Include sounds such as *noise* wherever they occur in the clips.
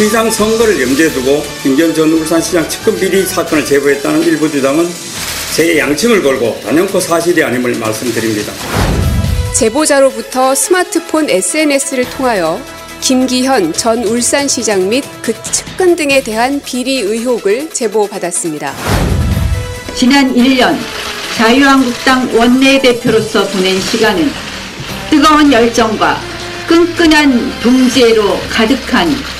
시장 선거를 염두에 두고 김기현 전 울산시장 측근 비리 사건을 제보했다는 일부 주장은 제 양심을 걸고 단연코 사실이 아님을 말씀드립니다. 제보자로부터 스마트폰 SNS를 통하여 김기현 전 울산시장 및 그 측근 등에 대한 비리 의혹을 제보받았습니다. 지난 1년 자유한국당 원내대표로서 보낸 시간은 뜨거운 열정과 끈끈한 동지애로 가득한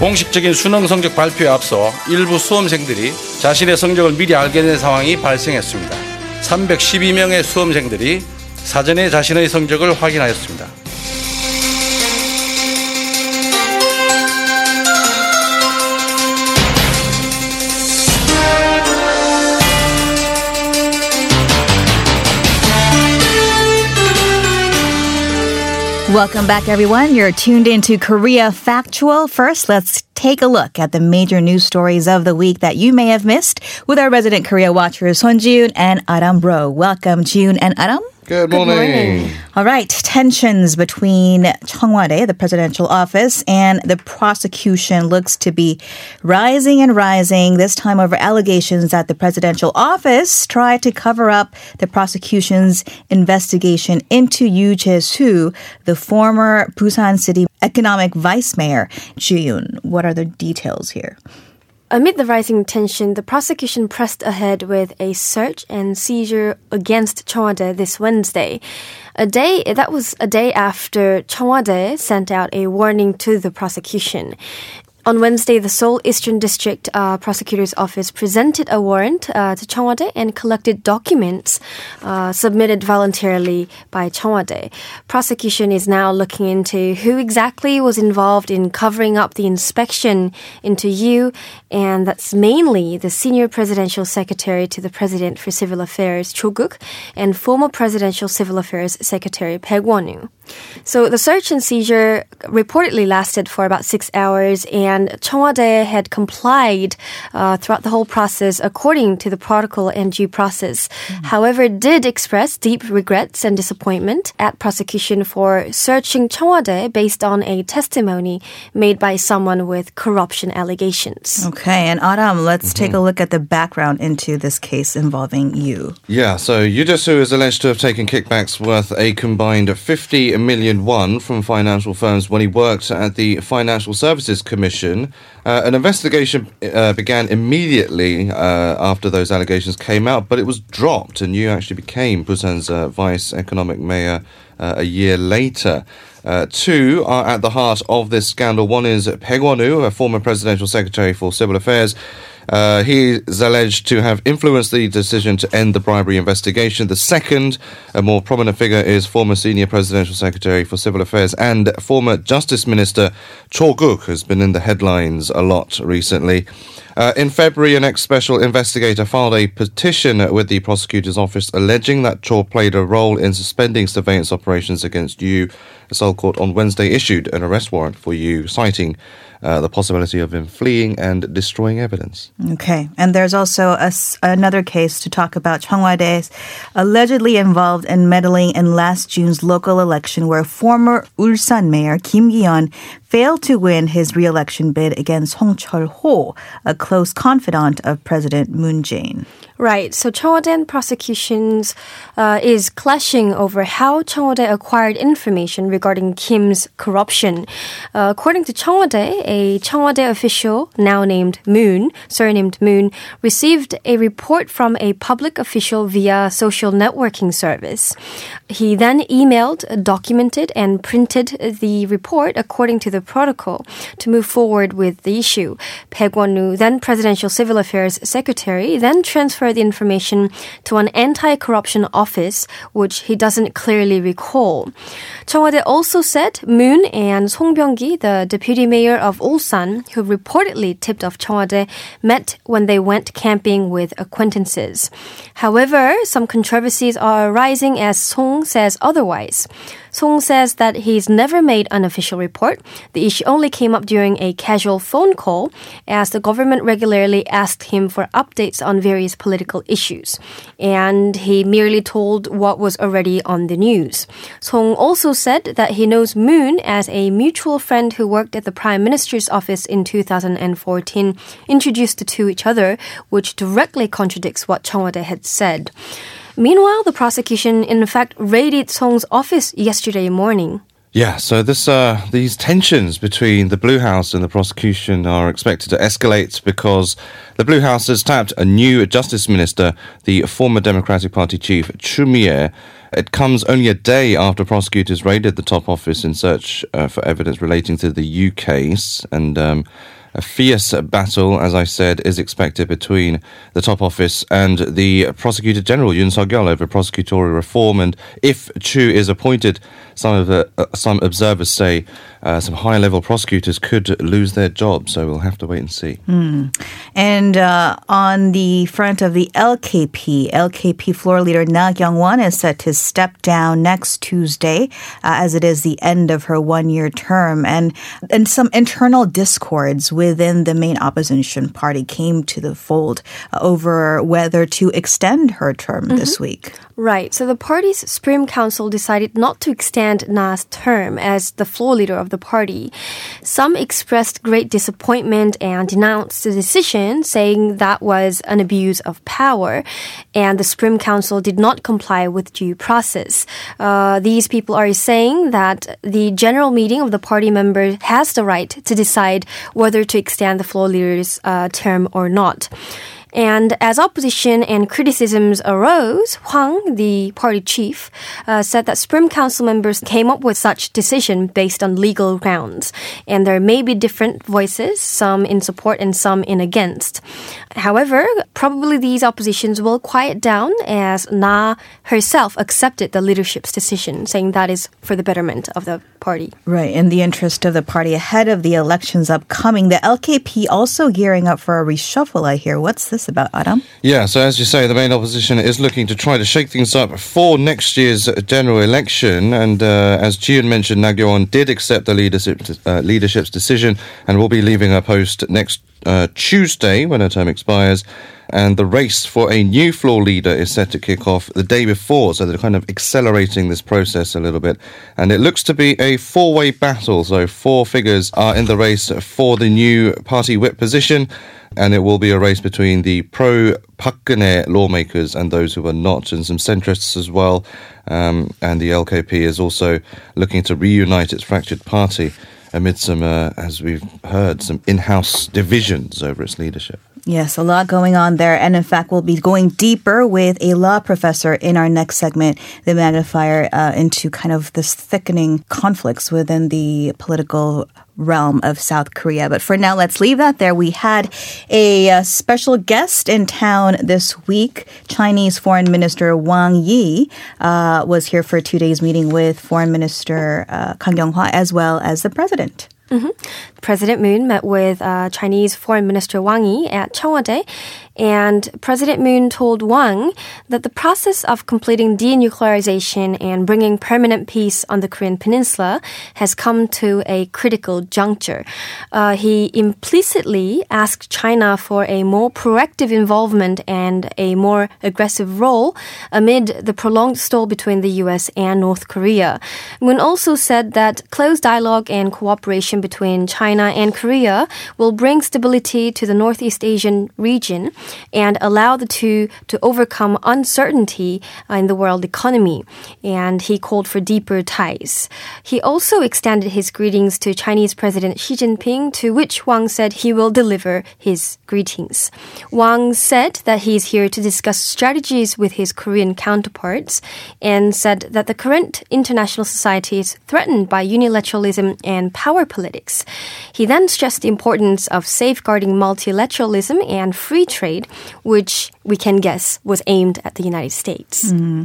공식적인 수능 성적 발표에 앞서 일부 수험생들이 자신의 성적을 미리 알게 된 상황이 발생했습니다. 312명의 수험생들이 사전에 자신의 성적을 확인하였습니다. Welcome back, everyone. You're tuned into Korea Factual. First, let's take a look at the major news stories of the week that you may have missed with our resident Korea watchers, Son Jun and Adam Ro. Welcome, June and Adam. Good morning. All right, tensions between Cheong Wa Dae, the presidential office, and the prosecution looks to be rising and rising, this time over allegations that the presidential office tried to cover up the prosecution's investigation into Yu Jae-soo, the former Busan City economic vice mayor. Ji-yoon, what are the details here? Amid the rising tension, the prosecution pressed ahead with a search and seizure against Cheong Wa Dae this Wednesday. A day that was a day after Cheong Wa Dae sent out a warning to the prosecution. On Wednesday, the Seoul Eastern District uh, Prosecutor's Office presented a warrant uh, to Cheong Wa Dae and collected documents uh, submitted voluntarily by Cheong Wa Dae. Prosecution is now looking into who exactly was involved in covering up the inspection into Yu, and that's mainly the senior presidential secretary to the President for Civil Affairs Cho Guk and former presidential civil affairs secretary Baek Won-woo. So the search and seizure reportedly lasted for about six hours, and Cheong Wa Dae had complied uh, throughout the whole process according to the protocol and due process. However, did express deep regrets and disappointment at prosecution for searching Cheong Wa Dae based on a testimony made by someone with corruption allegations. Okay, and Adam, let's take a look at the background into this case involving Yu. Yeah, so Yu Jae-soo is alleged to have taken kickbacks worth a combined 50 million won from financial firms when he worked at the Financial Services Commission. Uh, an investigation uh, began immediately uh, after those allegations came out, but it was dropped, and Yu actually became Busan's uh, vice economic mayor uh, a year later. Uh, two are at the heart of this scandal. One is Won-woo, a former presidential secretary for civil affairs. Uh, he is alleged to have influenced the decision to end the bribery investigation. The second, a more prominent figure, is former senior presidential secretary for civil affairs and former justice minister Cho Guk, who's been in the headlines a lot recently. Uh, in February, an ex special investigator filed a petition with the prosecutor's office alleging that Cho played a role in suspending surveillance operations against Yu. The Seoul court on Wednesday issued an arrest warrant for you, citing uh, the possibility of him fleeing and destroying evidence. Okay, and there's also a s another case to talk about. Cheong Wa Dae allegedly involved in meddling in last June's local election, where former Ulsan mayor Kim Gi-hyeon failed to win his re-election bid against Song Chol-ho, a close confidant of President Moon Jae-in. Right. So Cheong Wa Dae prosecutions uh, is clashing over how Cheong Wa Dae acquired information regarding Kim's corruption. Uh, according to Cheong Wa Dae, a Cheong Wa Dae official now named Moon, surnamed Moon, received a report from a public official via social networking service. He then emailed, documented, and printed the report according to the protocol to move forward with the issue. Baek Won-woo, then presidential civil affairs secretary, then transferred the information to an anti-corruption office, which he doesn't clearly recall. Cheong Wa Dae also said Moon and Song Byung-gi, the deputy mayor of Ulsan, who reportedly tipped off Cheong Wa Dae, met when they went camping with acquaintances. However, some controversies are arising as Song says otherwise. Song says that he's never made an official report. The issue only came up during a casual phone call as the government regularly asked him for updates on various political issues. And he merely told what was already on the news. Song also said that he knows Moon as a mutual friend who worked at the Prime Minister's office in 2014, introduced the two each other, which directly contradicts what Cheong Wa Dae had said. Meanwhile, the prosecution in fact raided Song's office yesterday morning. Yeah, so this uh, these tensions between the Blue House and the prosecution are expected to escalate because the Blue House has tapped a new justice minister, the former Democratic Party chief Chu Mi-ae. It comes only a day after prosecutors raided the top office in search uh, for evidence relating to the Yu case, and um, a fierce battle, as I said, is expected between the top office and the prosecutor general Yoon Suk-yeol over prosecutorial reform. And if Chu is appointed, some of the uh, some observers say uh, some high level prosecutors could lose their jobs. So we'll have to wait and see. And uh, on the front of the LKP, LKP floor leader Na Kyung-won is set to step down next Tuesday, uh, as it is the end of her one-year term, and and some internal discords within the main opposition party came to the fold over whether to extend her term this week. Right. So the party's Supreme Council decided not to extend Na's term as the floor leader of the party. Some expressed great disappointment and denounced the decision, saying that was an abuse of power, and the Supreme Council did not comply with due process. Uh, these people are saying that the general meeting of the party members has the right to decide whether to extend the floor leader's uh, term or not. And as opposition and criticisms arose, Hwang, the party chief, uh, said that Supreme Council members came up with such decision based on legal grounds, and there may be different voices, some in support and some in against. However, probably these oppositions will quiet down as Na herself accepted the leadership's decision, saying that is for the betterment of the party. Right, in the interest of the party ahead of the elections upcoming, the LKP also gearing up for a reshuffle. I hear. What's this about, Adam? Yeah, so as you say, the main opposition is looking to try to shake things up for next year's general election. And uh, as Jian mentioned, Nagyon did accept the leadership uh, leadership's decision and will be leaving her post next uh, Tuesday when her term expires. And the race for a new floor leader is set to kick off the day before, so they're kind of accelerating this process a little bit. And it looks to be a four way battle, so four figures are in the race for the new party whip position and it will be a race between the pro Park Geun-hye lawmakers and those who are not, and some centrists as well. Um, and the LKP is also looking to reunite its fractured party amid some, uh, as we've heard, some in house divisions over its leadership. Yes, a lot going on there. And in fact, we'll be going deeper with a law professor in our next segment, the magnifier, uh, into kind of this thickening conflicts within the political realm of South Korea. But for now, let's leave that there. We had a uh, special guest in town this week. Chinese Foreign Minister Wang Yi uh, was here for two days meeting with Foreign Minister uh, Kang Kyung-hwa as well as the president. President Moon met with uh, Chinese Foreign Minister Wang Yi at Cheong Wa Dae, and President Moon told Wang that the process of completing denuclearization and bringing permanent peace on the Korean Peninsula has come to a critical juncture. Uh, he implicitly asked China for a more proactive involvement and a more aggressive role amid the prolonged stall between the U.S. and North Korea. Moon also said that close dialogue and cooperation between China and Korea will bring stability to the Northeast Asian region and allow the two to overcome uncertainty in the world economy. And he called for deeper ties. He also extended his greetings to Chinese President Xi Jinping, to which Wang said he will deliver his greetings. Wang said that he is here to discuss strategies with his Korean counterparts and said that the current international society is threatened by unilateralism and power politics. He then stressed the importance of safeguarding multilateralism and free trade, which we can guess was aimed at the United States. Hmm.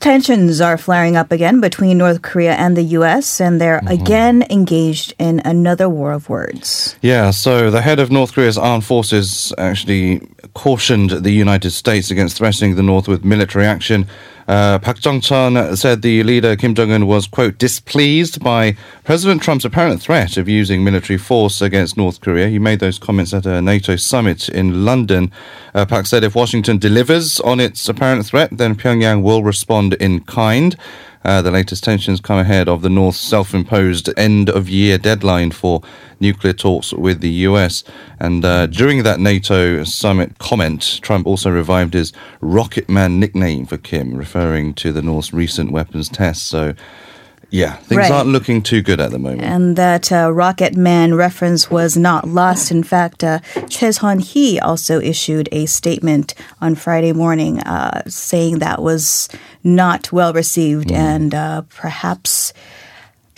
tensions are flaring up again between North Korea and the U.S., and they're mm-hmm. again engaged in another war of words. Yeah, so the head of North Korea's armed forces actually cautioned the United States against threatening the North with military action. Uh, Park Jong-chun said the leader Kim Jong-un was quote displeased by President Trump's apparent threat of using military force against North Korea. He made those comments at a NATO summit in London. Uh, Park said if Washington delivers on its apparent threat, then Pyongyang will respond in kind. Uh, the latest tensions come ahead of the North's self imposed end of year deadline for nuclear talks with the US. And uh, during that NATO summit comment, Trump also revived his Rocket Man nickname for Kim, referring to the North's recent weapons tests. So, yeah, things Right. aren't looking too good at the moment. And that uh, Rocket Man reference was not lost. In fact, uh, Choi Sun-hee also issued a statement on Friday morning uh, saying that was not well received and uh, perhaps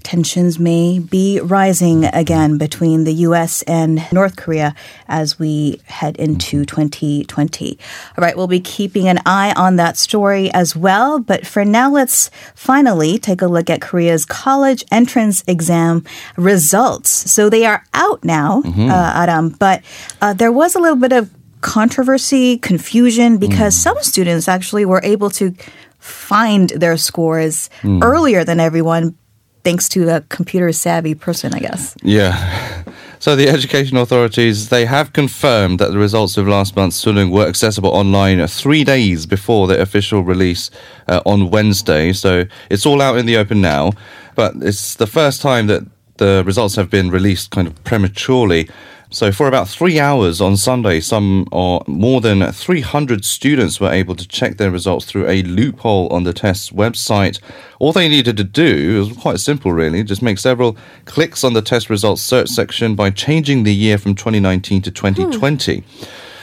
tensions may be rising again between the U.S. and North Korea as we head into 2020. All right, we'll be keeping an eye on that story as well. But for now, let's finally take a look at Korea's college entrance exam results. So they are out now, uh, Adam, but uh, there was a little bit of controversy, confusion, because some students actually were able to find their scores earlier than everyone thanks to a computer savvy person, I guess. Yeah. So the education authorities they have confirmed that the results of last month's Suneung were accessible online three days before the official release uh, on Wednesday. So it's all out in the open now, but it's the first time that the results have been released kind of prematurely. So for about three hours on Sunday, some or more than 300 students were able to check their results through a loophole on the test's website. All they needed to do was quite simple, really, just make several clicks on the test results search section by changing the year from 2019 to 2020.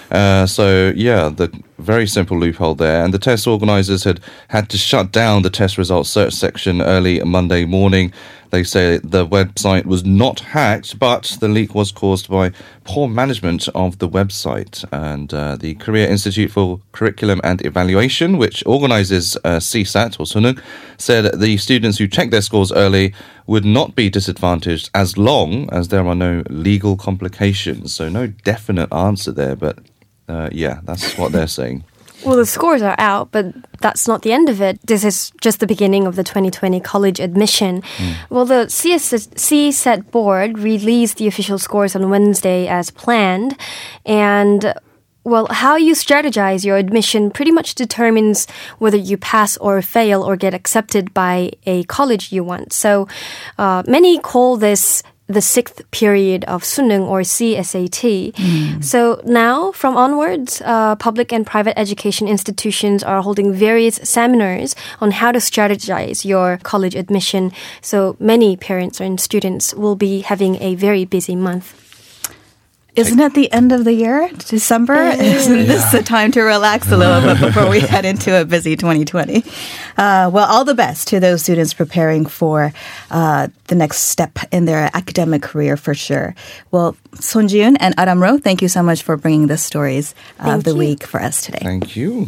Uh, so yeah, the very simple loophole there. And the test organizers had had to shut down the test results search section early Monday morning. They say the website was not hacked, but the leak was caused by poor management of the website. And uh, the Korea Institute for Curriculum and Evaluation, which organizes uh, CSAT or Suneung, said the students who checked their scores early would not be disadvantaged as long as there are no legal complications. So no definite answer there, but uh, yeah, that's what they're saying. Well, the scores are out, but that's not the end of it. This is just the beginning of the 2020 college admission. Well, the CS- CSAT board released the official scores on Wednesday as planned, and well, how you strategize your admission pretty much determines whether you pass or fail or get accepted by a college you want. So, uh, many call this the sixth period of Suneung or CSAT. So now, from onwards, uh, public and private education institutions are holding various seminars on how to strategize your college admission. So many parents and students will be having a very busy month. Isn't it the end of the year? December? *laughs* Isn't this the time to relax a little bit before we *laughs* head into a busy 2020? Uh, well, all the best to those students preparing for uh, the next step in their academic career for sure. Well, Son Jiun and Adam Ro, thank you so much for bringing the stories of Thank the you. week for us today. Thank you.